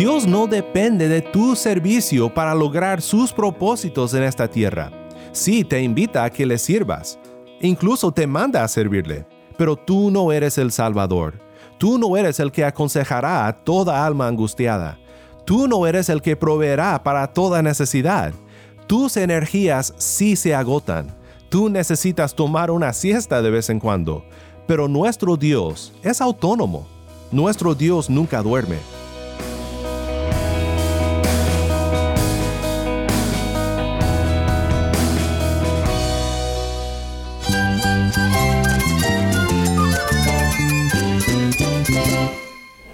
Dios no depende de tu servicio para lograr sus propósitos en esta tierra. Sí, te invita a que le sirvas. Incluso te manda a servirle. Pero tú no eres el Salvador. Tú no eres el que aconsejará a toda alma angustiada. Tú no eres el que proveerá para toda necesidad. Tus energías sí se agotan. Tú necesitas tomar una siesta de vez en cuando. Pero nuestro Dios es autónomo. Nuestro Dios nunca duerme.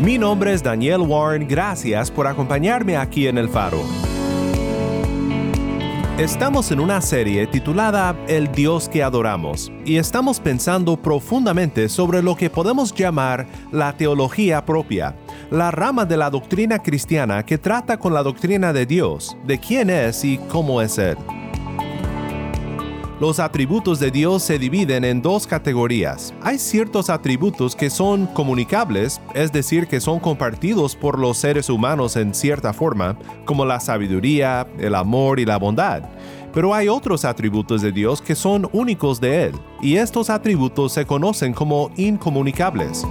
Mi nombre es Daniel Warren, gracias por acompañarme aquí en El Faro. Estamos en una serie titulada El Dios que adoramos y estamos pensando profundamente sobre lo que podemos llamar la teología propia, la rama de la doctrina cristiana que trata con la doctrina de Dios, de quién es y cómo es Él. Los atributos de Dios se dividen en dos categorías. Hay ciertos atributos que son comunicables, es decir, que son compartidos por los seres humanos en cierta forma, como la sabiduría, el amor y la bondad. Pero hay otros atributos de Dios que son únicos de Él, y estos atributos se conocen como incomunicables.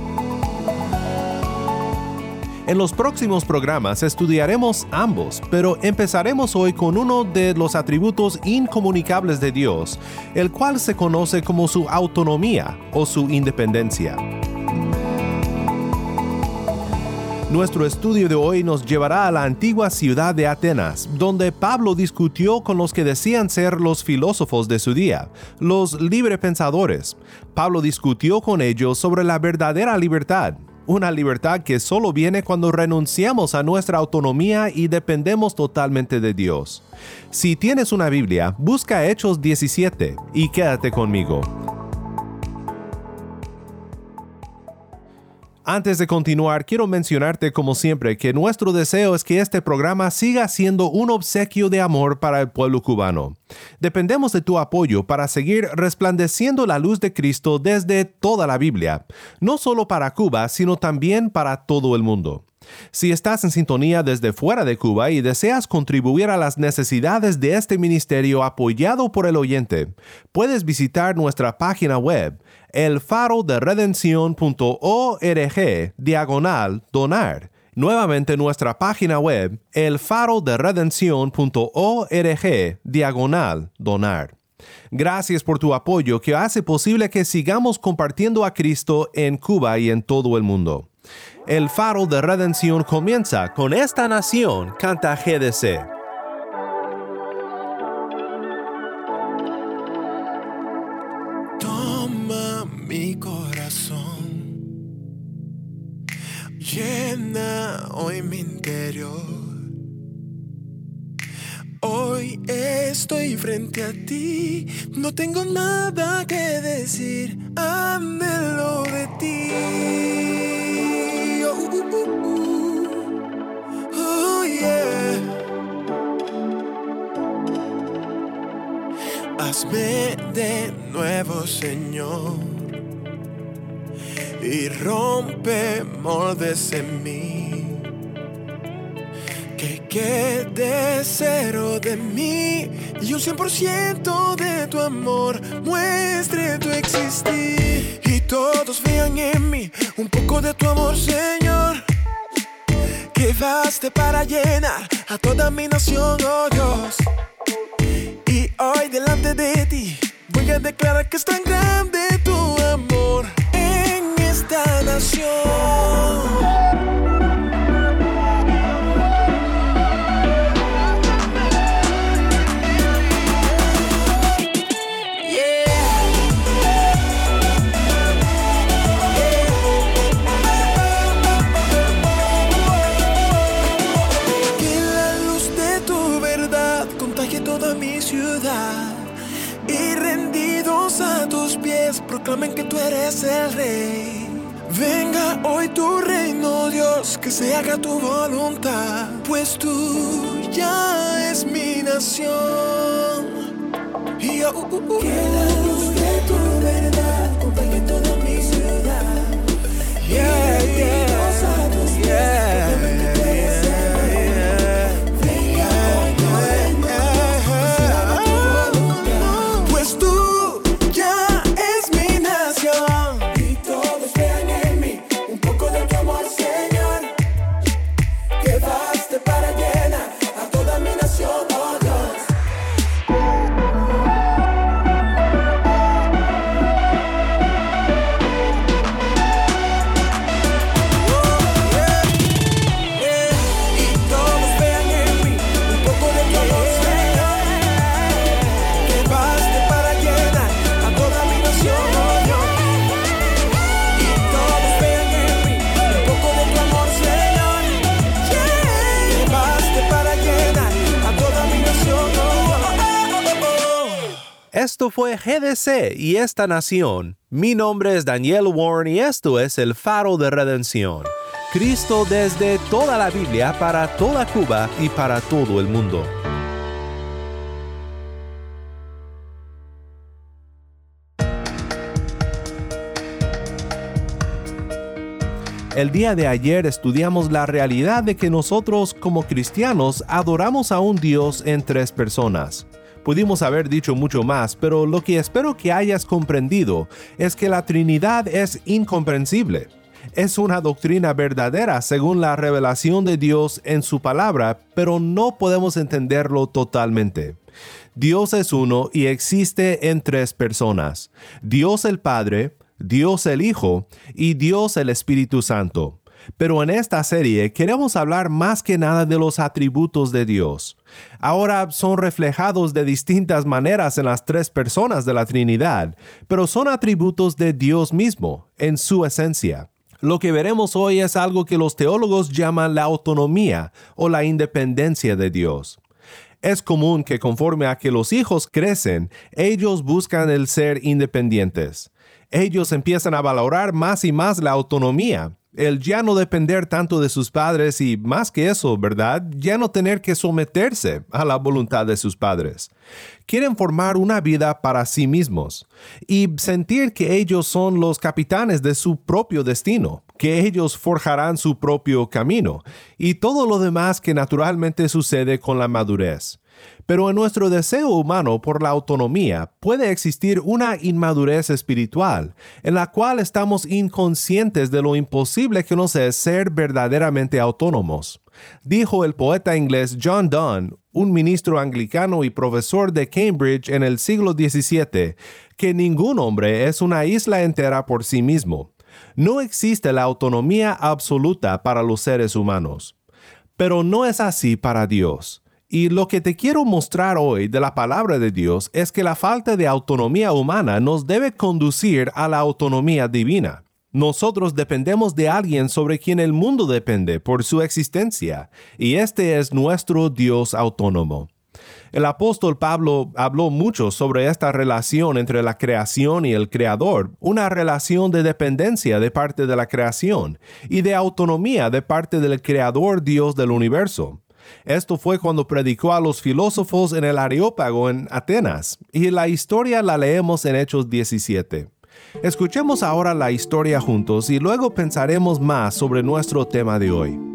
En los próximos programas estudiaremos ambos, pero empezaremos hoy con uno de los atributos incomunicables de Dios, el cual se conoce como su autonomía o su independencia. Nuestro estudio de hoy nos llevará a la antigua ciudad de Atenas, donde Pablo discutió con los que decían ser los filósofos de su día, los librepensadores. Pablo discutió con ellos sobre la verdadera libertad, una libertad que solo viene cuando renunciamos a nuestra autonomía y dependemos totalmente de Dios. Si tienes una Biblia, busca Hechos 17 y quédate conmigo. Antes de continuar, quiero mencionarte como siempre que nuestro deseo es que este programa siga siendo un obsequio de amor para el pueblo cubano. Dependemos de tu apoyo para seguir resplandeciendo la luz de Cristo desde toda la Biblia, no solo para Cuba, sino también para todo el mundo. Si estás en sintonía desde fuera de Cuba y deseas contribuir a las necesidades de este ministerio apoyado por el oyente, puedes visitar nuestra página web elfaroderedención.org diagonal donar. Nuevamente nuestra página web elfaroderedención.org diagonal donar. Gracias por tu apoyo que hace posible que sigamos compartiendo a Cristo en Cuba y en todo el mundo. El faro de redención comienza con esta nación, canta GDC. Toma mi corazón, llena hoy mi interior. Hoy estoy frente a ti, no tengo nada que decir, anhelo Hazme de nuevo, Señor, y rompe moldes en mí. Que quede cero de mí y un 100% de tu amor muestre tu existir. Y todos vean en mí un poco de tu amor, Señor. Que baste para llenar a toda mi nación, oh. Hoy delante de ti voy a declarar que es tan grande tu amor en esta nación. Eres el rey. Venga hoy tu reino, Dios, que se haga tu voluntad, pues tú ya es mi nación. Y yo, uh, uh, uh, que la luz de tu verdad acompañe toda mi ciudad. Yeah, Esto fue GDC y esta nación. Mi nombre es Daniel Warren y esto es el faro de redención. Cristo desde toda la Biblia para toda Cuba y para todo el mundo. El día de ayer estudiamos la realidad de que nosotros como cristianos adoramos a un Dios en tres personas. Pudimos haber dicho mucho más, pero lo que espero que hayas comprendido es que la Trinidad es incomprensible. Es una doctrina verdadera según la revelación de Dios en su palabra, pero no podemos entenderlo totalmente. Dios es uno y existe en tres personas. Dios el Padre, Dios el Hijo y Dios el Espíritu Santo. Pero en esta serie queremos hablar más que nada de los atributos de Dios. Ahora son reflejados de distintas maneras en las tres personas de la Trinidad, pero son atributos de Dios mismo, en su esencia. Lo que veremos hoy es algo que los teólogos llaman la autonomía o la independencia de Dios. Es común que conforme a que los hijos crecen, ellos buscan el ser independientes. Ellos empiezan a valorar más y más la autonomía, el ya no depender tanto de sus padres y más que eso, ¿verdad? Ya no tener que someterse a la voluntad de sus padres. Quieren formar una vida para sí mismos y sentir que ellos son los capitanes de su propio destino, que ellos forjarán su propio camino y todo lo demás que naturalmente sucede con la madurez. Pero en nuestro deseo humano por la autonomía puede existir una inmadurez espiritual, en la cual estamos inconscientes de lo imposible que nos es ser verdaderamente autónomos. Dijo el poeta inglés John Donne, un ministro anglicano y profesor de Cambridge en el siglo XVII, que ningún hombre es una isla entera por sí mismo. No existe la autonomía absoluta para los seres humanos. Pero no es así para Dios. Y lo que te quiero mostrar hoy de la palabra de Dios es que la falta de autonomía humana nos debe conducir a la autonomía divina. Nosotros dependemos de alguien sobre quien el mundo depende por su existencia, y este es nuestro Dios autónomo. El apóstol Pablo habló mucho sobre esta relación entre la creación y el creador, una relación de dependencia de parte de la creación y de autonomía de parte del creador Dios del universo. Esto fue cuando predicó a los filósofos en el Areópago en Atenas, y la historia la leemos en Hechos 17. Escuchemos ahora la historia juntos y luego pensaremos más sobre nuestro tema de hoy.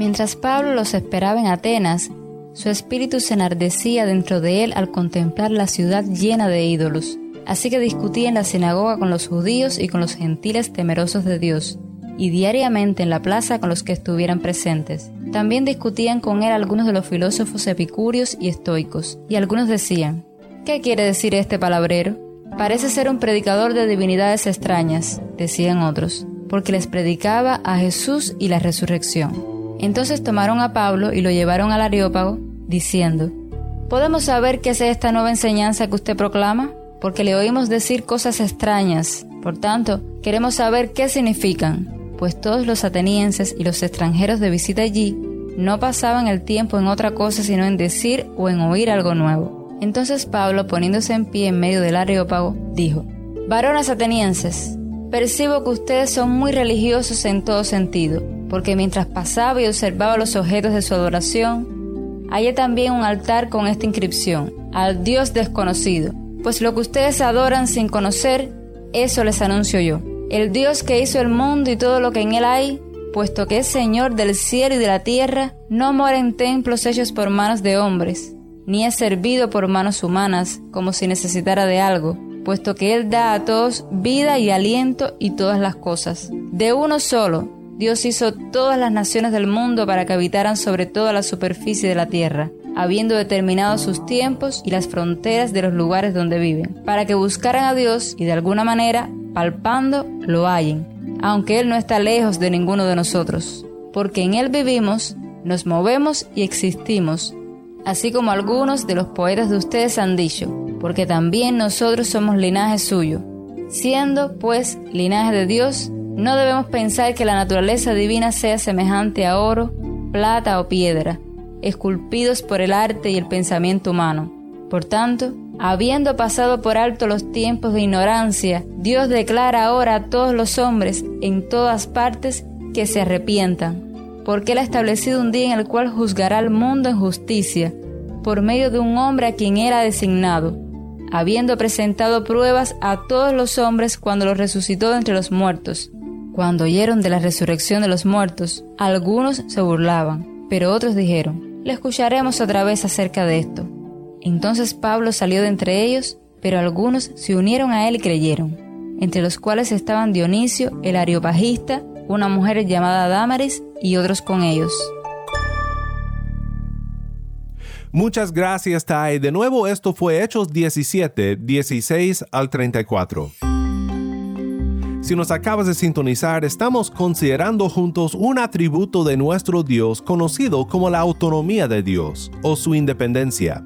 Mientras Pablo los esperaba en Atenas, su espíritu se enardecía dentro de él al contemplar la ciudad llena de ídolos. Así que discutía en la sinagoga con los judíos y con los gentiles temerosos de Dios, y diariamente en la plaza con los que estuvieran presentes. También discutían con él algunos de los filósofos epicúreos y estoicos, y algunos decían, ¿qué quiere decir este palabrero? Parece ser un predicador de divinidades extrañas, decían otros, porque les predicaba a Jesús y la resurrección. Entonces tomaron a Pablo y lo llevaron al Areópago, diciendo, ¿Podemos saber qué es esta nueva enseñanza que usted proclama? Porque le oímos decir cosas extrañas. Por tanto, queremos saber qué significan, pues todos los atenienses y los extranjeros de visita allí no pasaban el tiempo en otra cosa sino en decir o en oír algo nuevo. Entonces Pablo, poniéndose en pie en medio del areópago, dijo, Varones atenienses, percibo que ustedes son muy religiosos en todo sentido, porque mientras pasaba y observaba los objetos de su adoración, hallé también un altar con esta inscripción, al Dios desconocido, pues lo que ustedes adoran sin conocer, eso les anuncio yo. El Dios que hizo el mundo y todo lo que en él hay, puesto que es Señor del cielo y de la tierra, no mora en templos hechos por manos de hombres, ni es servido por manos humanas, como si necesitara de algo, puesto que Él da a todos vida y aliento y todas las cosas. De uno solo, Dios hizo todas las naciones del mundo para que habitaran sobre toda la superficie de la tierra, habiendo determinado sus tiempos y las fronteras de los lugares donde viven, para que buscaran a Dios y de alguna manera, palpando, lo hallen, aunque Él no está lejos de ninguno de nosotros, porque en Él vivimos, nos movemos y existimos, así como algunos de los poetas de ustedes han dicho, porque también nosotros somos linaje suyo. Siendo, pues, linaje de Dios, no debemos pensar que la naturaleza divina sea semejante a oro, plata o piedra, esculpidos por el arte y el pensamiento humano. Por tanto, habiendo pasado por alto los tiempos de ignorancia, Dios declara ahora a todos los hombres en todas partes que se arrepientan porque Él ha establecido un día en el cual juzgará al mundo en justicia, por medio de un hombre a quien ha designado, habiendo presentado pruebas a todos los hombres cuando los resucitó entre los muertos. Cuando oyeron de la resurrección de los muertos, algunos se burlaban, pero otros dijeron, le escucharemos otra vez acerca de esto. Entonces Pablo salió de entre ellos, pero algunos se unieron a él y creyeron, entre los cuales estaban Dionisio, el areopagista, una mujer llamada Damaris y otros con ellos. Muchas gracias, Tai. De nuevo, esto fue Hechos 17, 16 al 34. Si nos acabas de sintonizar, estamos considerando juntos un atributo de nuestro Dios conocido como la autonomía de Dios o su independencia.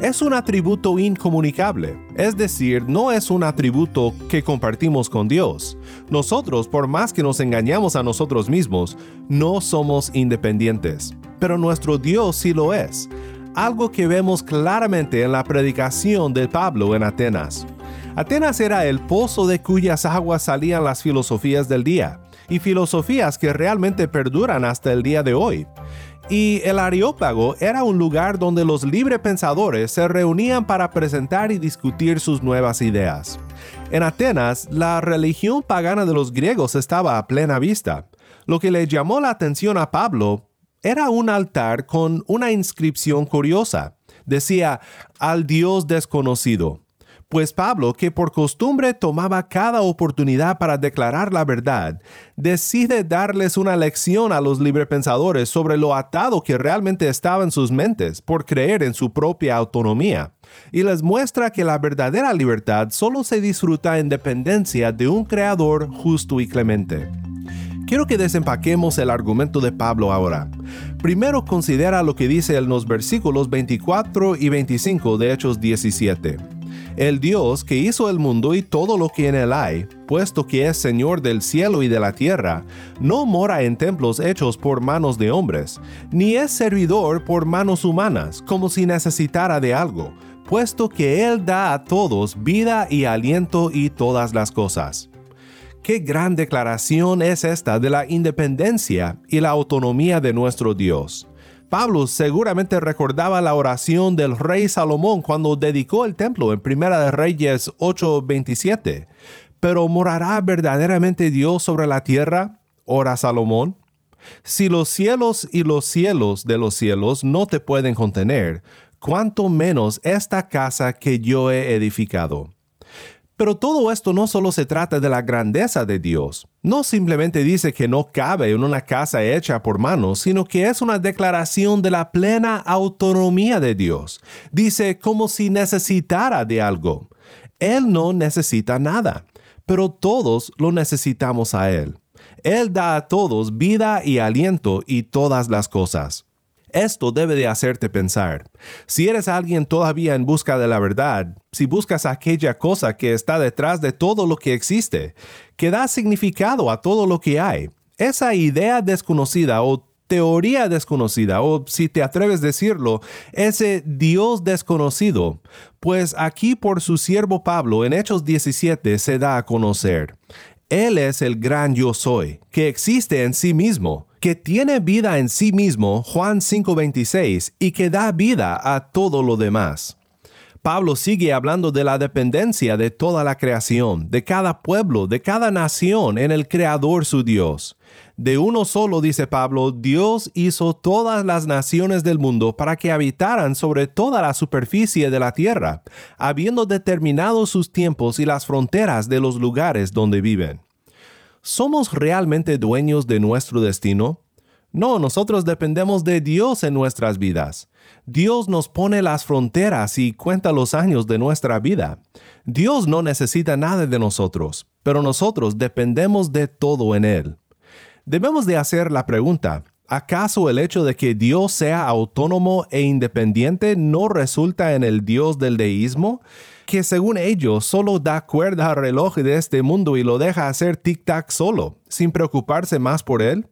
Es un atributo incomunicable, es decir, no es un atributo que compartimos con Dios. Nosotros, por más que nos engañamos a nosotros mismos, no somos independientes, pero nuestro Dios sí lo es algo que vemos claramente en la predicación de Pablo en Atenas. Atenas era el pozo de cuyas aguas salían las filosofías del día, y filosofías que realmente perduran hasta el día de hoy. Y el Areópago era un lugar donde los librepensadores se reunían para presentar y discutir sus nuevas ideas. En Atenas, la religión pagana de los griegos estaba a plena vista. Lo que le llamó la atención a Pablo era un altar con una inscripción curiosa. Decía, al Dios desconocido. Pues Pablo, que por costumbre tomaba cada oportunidad para declarar la verdad, decide darles una lección a los librepensadores sobre lo atado que realmente estaba en sus mentes por creer en su propia autonomía, y les muestra que la verdadera libertad solo se disfruta en dependencia de un creador justo y clemente. Quiero que desempaquemos el argumento de Pablo ahora. Primero considera lo que dice en los versículos 24 y 25 de Hechos 17. El Dios que hizo el mundo y todo lo que en él hay, puesto que es Señor del cielo y de la tierra, no mora en templos hechos por manos de hombres, ni es servidor por manos humanas, como si necesitara de algo, puesto que Él da a todos vida y aliento y todas las cosas. Qué gran declaración es esta de la independencia y la autonomía de nuestro Dios. Pablo seguramente recordaba la oración del rey Salomón cuando dedicó el templo en Primera de Reyes 8:27. Pero ¿morará verdaderamente Dios sobre la tierra? ora Salomón. Si los cielos y los cielos de los cielos no te pueden contener, cuánto menos esta casa que yo he edificado. Pero todo esto no solo se trata de la grandeza de Dios. No simplemente dice que no cabe en una casa hecha por manos, sino que es una declaración de la plena autonomía de Dios. Dice como si necesitara de algo. Él no necesita nada, pero todos lo necesitamos a Él. Él da a todos vida y aliento y todas las cosas. Esto debe de hacerte pensar. Si eres alguien todavía en busca de la verdad, si buscas aquella cosa que está detrás de todo lo que existe, que da significado a todo lo que hay, esa idea desconocida o teoría desconocida, o si te atreves a decirlo, ese Dios desconocido, pues aquí por su siervo Pablo en Hechos 17 se da a conocer. Él es el gran yo soy, que existe en sí mismo, que tiene vida en sí mismo, Juan 5:26, y que da vida a todo lo demás. Pablo sigue hablando de la dependencia de toda la creación, de cada pueblo, de cada nación en el Creador su Dios. De uno solo, dice Pablo, Dios hizo todas las naciones del mundo para que habitaran sobre toda la superficie de la tierra, habiendo determinado sus tiempos y las fronteras de los lugares donde viven. ¿Somos realmente dueños de nuestro destino? No, nosotros dependemos de Dios en nuestras vidas. Dios nos pone las fronteras y cuenta los años de nuestra vida. Dios no necesita nada de nosotros, pero nosotros dependemos de todo en Él. Debemos de hacer la pregunta, ¿acaso el hecho de que Dios sea autónomo e independiente no resulta en el Dios del deísmo? que según ellos solo da cuerda al reloj de este mundo y lo deja hacer tic-tac solo, sin preocuparse más por él?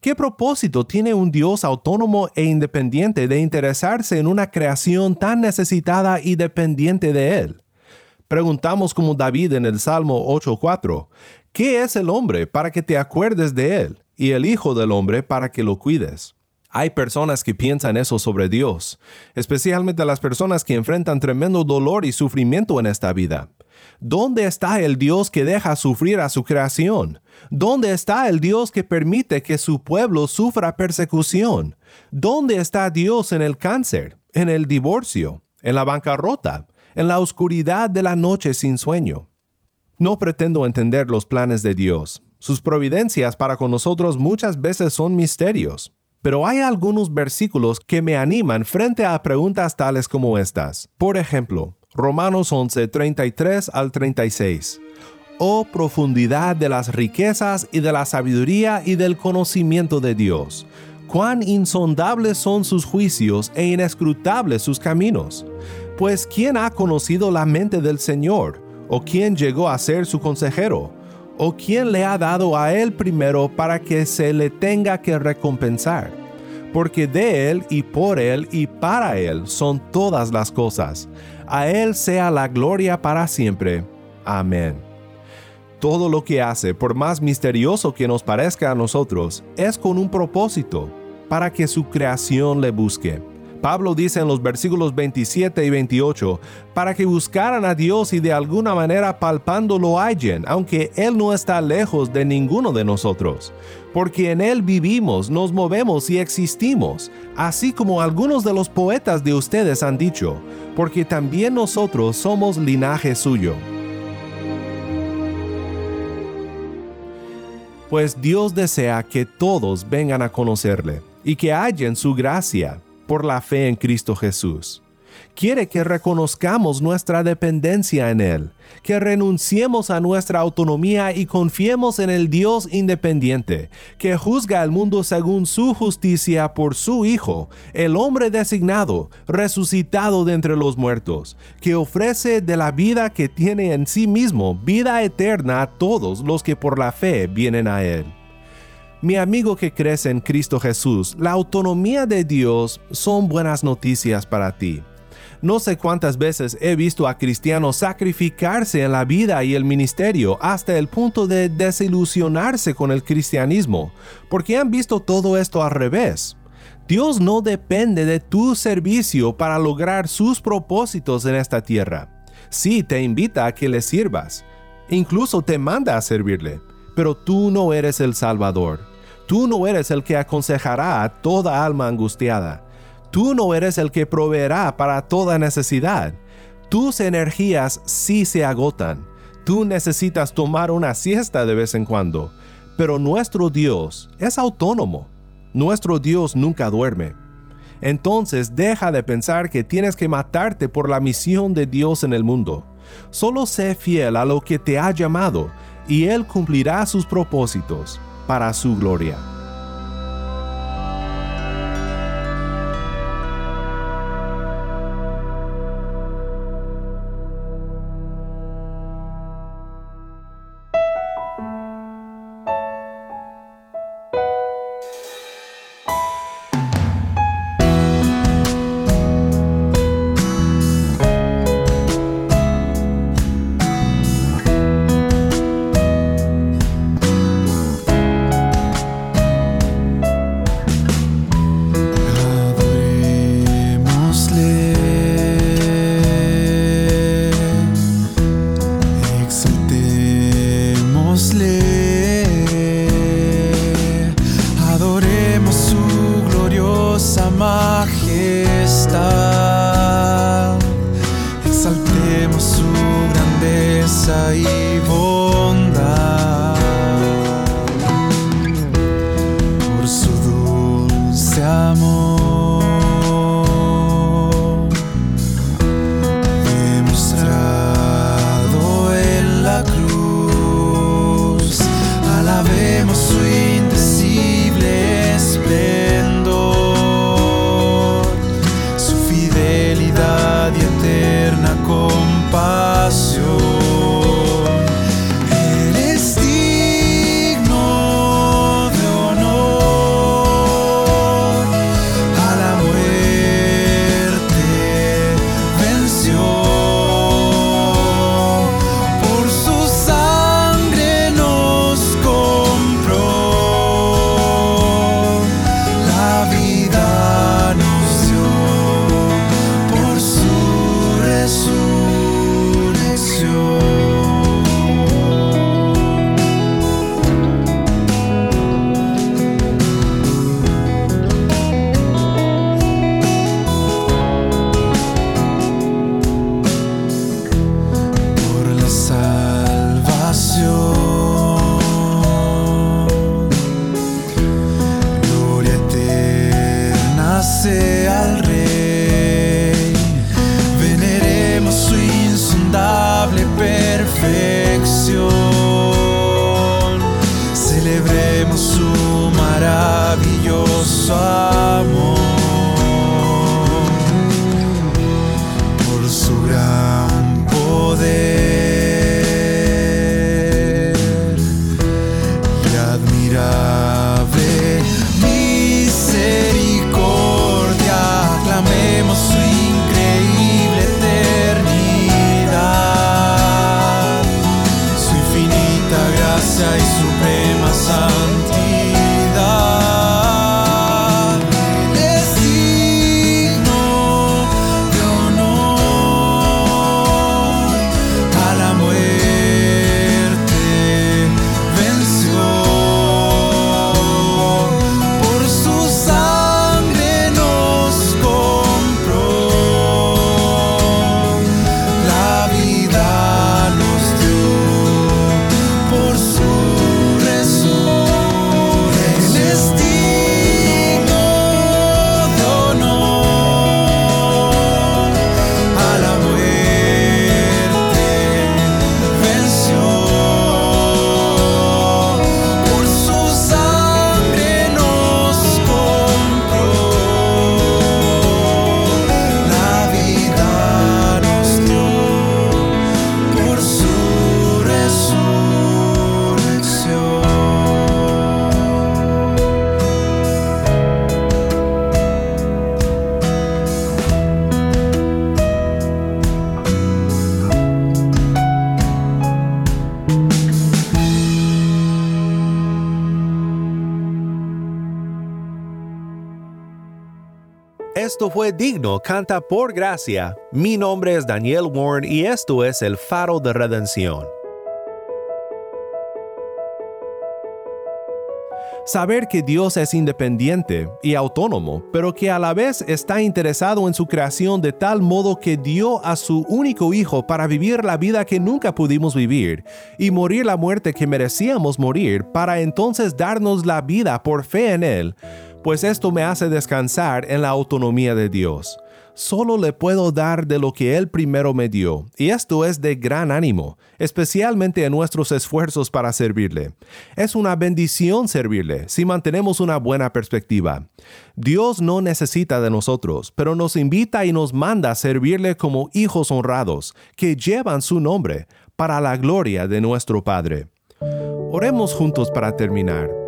¿Qué propósito tiene un Dios autónomo e independiente de interesarse en una creación tan necesitada y dependiente de él? Preguntamos como David en el Salmo 8.4, ¿qué es el hombre para que te acuerdes de él? Y el Hijo del hombre para que lo cuides. Hay personas que piensan eso sobre Dios, especialmente las personas que enfrentan tremendo dolor y sufrimiento en esta vida. ¿Dónde está el Dios que deja sufrir a su creación? ¿Dónde está el Dios que permite que su pueblo sufra persecución? ¿Dónde está Dios en el cáncer, en el divorcio, en la bancarrota, en la oscuridad de la noche sin sueño? No pretendo entender los planes de Dios. Sus providencias para con nosotros muchas veces son misterios. Pero hay algunos versículos que me animan frente a preguntas tales como estas. Por ejemplo, Romanos 11, 33 al 36. Oh profundidad de las riquezas y de la sabiduría y del conocimiento de Dios. Cuán insondables son sus juicios e inescrutables sus caminos. Pues ¿quién ha conocido la mente del Señor? ¿O quién llegó a ser su consejero? ¿O quién le ha dado a él primero para que se le tenga que recompensar? Porque de él y por él y para él son todas las cosas. A él sea la gloria para siempre. Amén. Todo lo que hace, por más misterioso que nos parezca a nosotros, es con un propósito, para que su creación le busque Pablo dice en los versículos 27 y 28, para que buscaran a Dios y de alguna manera palpando lo hallen, aunque Él no está lejos de ninguno de nosotros. Porque en Él vivimos, nos movemos y existimos, así como algunos de los poetas de ustedes han dicho, porque también nosotros somos linaje suyo. Pues Dios desea que todos vengan a conocerle y que hallen su gracia por la fe en Cristo Jesús. Quiere que reconozcamos nuestra dependencia en Él, que renunciemos a nuestra autonomía y confiemos en el Dios independiente, que juzga al mundo según su justicia por su Hijo, el hombre designado, resucitado de entre los muertos, que ofrece de la vida que tiene en sí mismo vida eterna a todos los que por la fe vienen a Él. Mi amigo que crece en Cristo Jesús, la autonomía de Dios son buenas noticias para ti. No sé cuántas veces he visto a cristianos sacrificarse en la vida y el ministerio hasta el punto de desilusionarse con el cristianismo, porque han visto todo esto al revés. Dios no depende de tu servicio para lograr sus propósitos en esta tierra. Sí, te invita a que le sirvas. Incluso te manda a servirle pero tú no eres el Salvador. Tú no eres el que aconsejará a toda alma angustiada. Tú no eres el que proveerá para toda necesidad. Tus energías sí se agotan. Tú necesitas tomar una siesta de vez en cuando. Pero nuestro Dios es autónomo. Nuestro Dios nunca duerme. Entonces deja de pensar que tienes que matarte por la misión de Dios en el mundo. Solo sé fiel a lo que te ha llamado y Él cumplirá sus propósitos para su gloria. Fue Digno, canta por gracia. Mi nombre es Daniel Warren y esto es el faro de redención. Saber que Dios es independiente y autónomo, pero que a la vez está interesado en su creación de tal modo que dio a su único Hijo para vivir la vida que nunca pudimos vivir y morir la muerte que merecíamos morir para entonces darnos la vida por fe en Él, pues esto me hace descansar en la autonomía de Dios. Solo le puedo dar de lo que Él primero me dio, y esto es de gran ánimo, especialmente en nuestros esfuerzos para servirle. Es una bendición servirle si mantenemos una buena perspectiva. Dios no necesita de nosotros, pero nos invita y nos manda a servirle como hijos honrados, que llevan su nombre, para la gloria de nuestro Padre. Oremos juntos para terminar.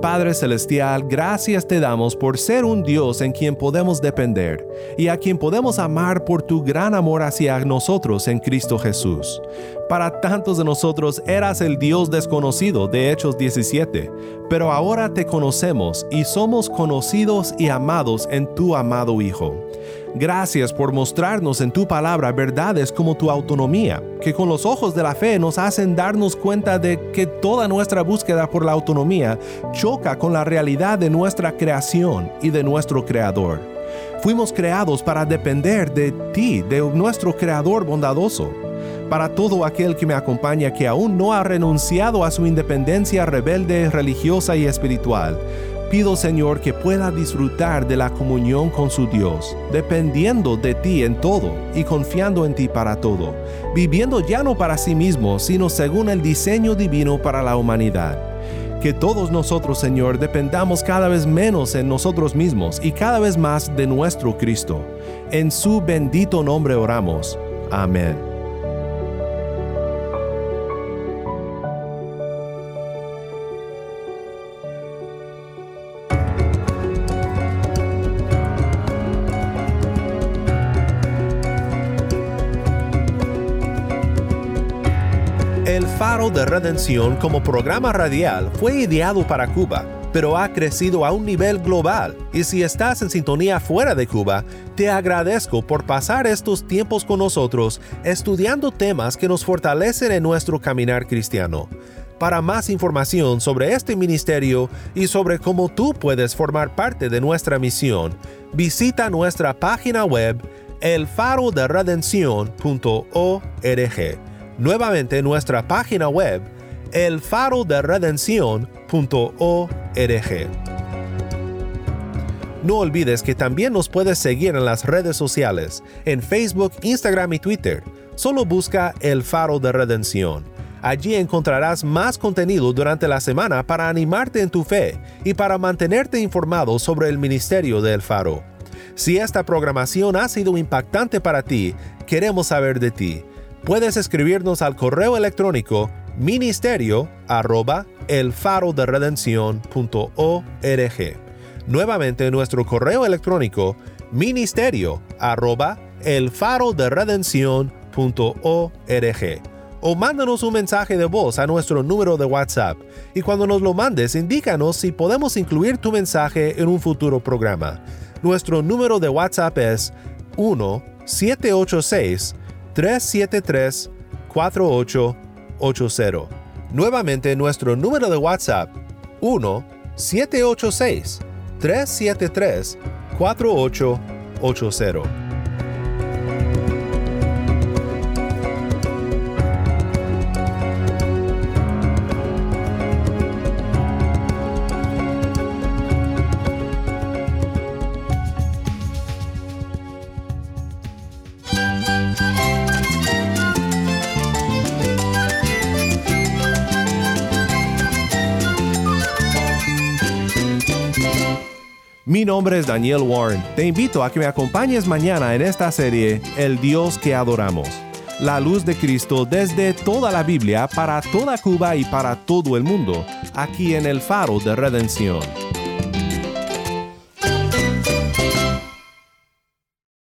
Padre Celestial, gracias te damos por ser un Dios en quien podemos depender y a quien podemos amar por tu gran amor hacia nosotros en Cristo Jesús. Para tantos de nosotros eras el Dios desconocido de Hechos 17, pero ahora te conocemos y somos conocidos y amados en tu amado Hijo. Gracias por mostrarnos en tu palabra verdades como tu autonomía, que con los ojos de la fe nos hacen darnos cuenta de que toda nuestra búsqueda por la autonomía choca con la realidad de nuestra creación y de nuestro Creador. Fuimos creados para depender de ti, de nuestro Creador bondadoso. Para todo aquel que me acompaña que aún no ha renunciado a su independencia rebelde, religiosa y espiritual, pido Señor que pueda disfrutar de la comunión con su Dios, dependiendo de ti en todo y confiando en ti para todo, viviendo ya no para sí mismo, sino según el diseño divino para la humanidad. Que todos nosotros, Señor, dependamos cada vez menos en nosotros mismos y cada vez más de nuestro Cristo. En su bendito nombre oramos. Amén. De Redención como programa radial fue ideado para Cuba, pero ha crecido a un nivel global y si estás en sintonía fuera de Cuba, te agradezco por pasar estos tiempos con nosotros estudiando temas que nos fortalecen en nuestro caminar cristiano. Para más información sobre este ministerio y sobre cómo tú puedes formar parte de nuestra misión, visita nuestra página web elfaroderedencion.org nuevamente nuestra página web elfaroderedencion.org. No olvides que también nos puedes seguir en las redes sociales, en Facebook, Instagram y Twitter. Solo busca El Faro de Redención. Allí encontrarás más contenido durante la semana para animarte en tu fe y para mantenerte informado sobre el ministerio de El Faro. Si esta programación ha sido impactante para ti, queremos saber de ti puedes escribirnos al correo electrónico ministerio arroba Nuevamente nuestro correo electrónico ministerio arroba el faro de o mándanos un mensaje de voz a nuestro número de WhatsApp. Y cuando nos lo mandes indícanos si podemos incluir tu mensaje en un futuro programa. Nuestro número de WhatsApp es 1 786 373-4880. Nuevamente nuestro número de WhatsApp 1-786-373-4880. Nombre es Daniel Warren. Te invito a que me acompañes mañana en esta serie El Dios que adoramos. La luz de Cristo desde toda la Biblia para toda Cuba y para todo el mundo, aquí en el faro de redención.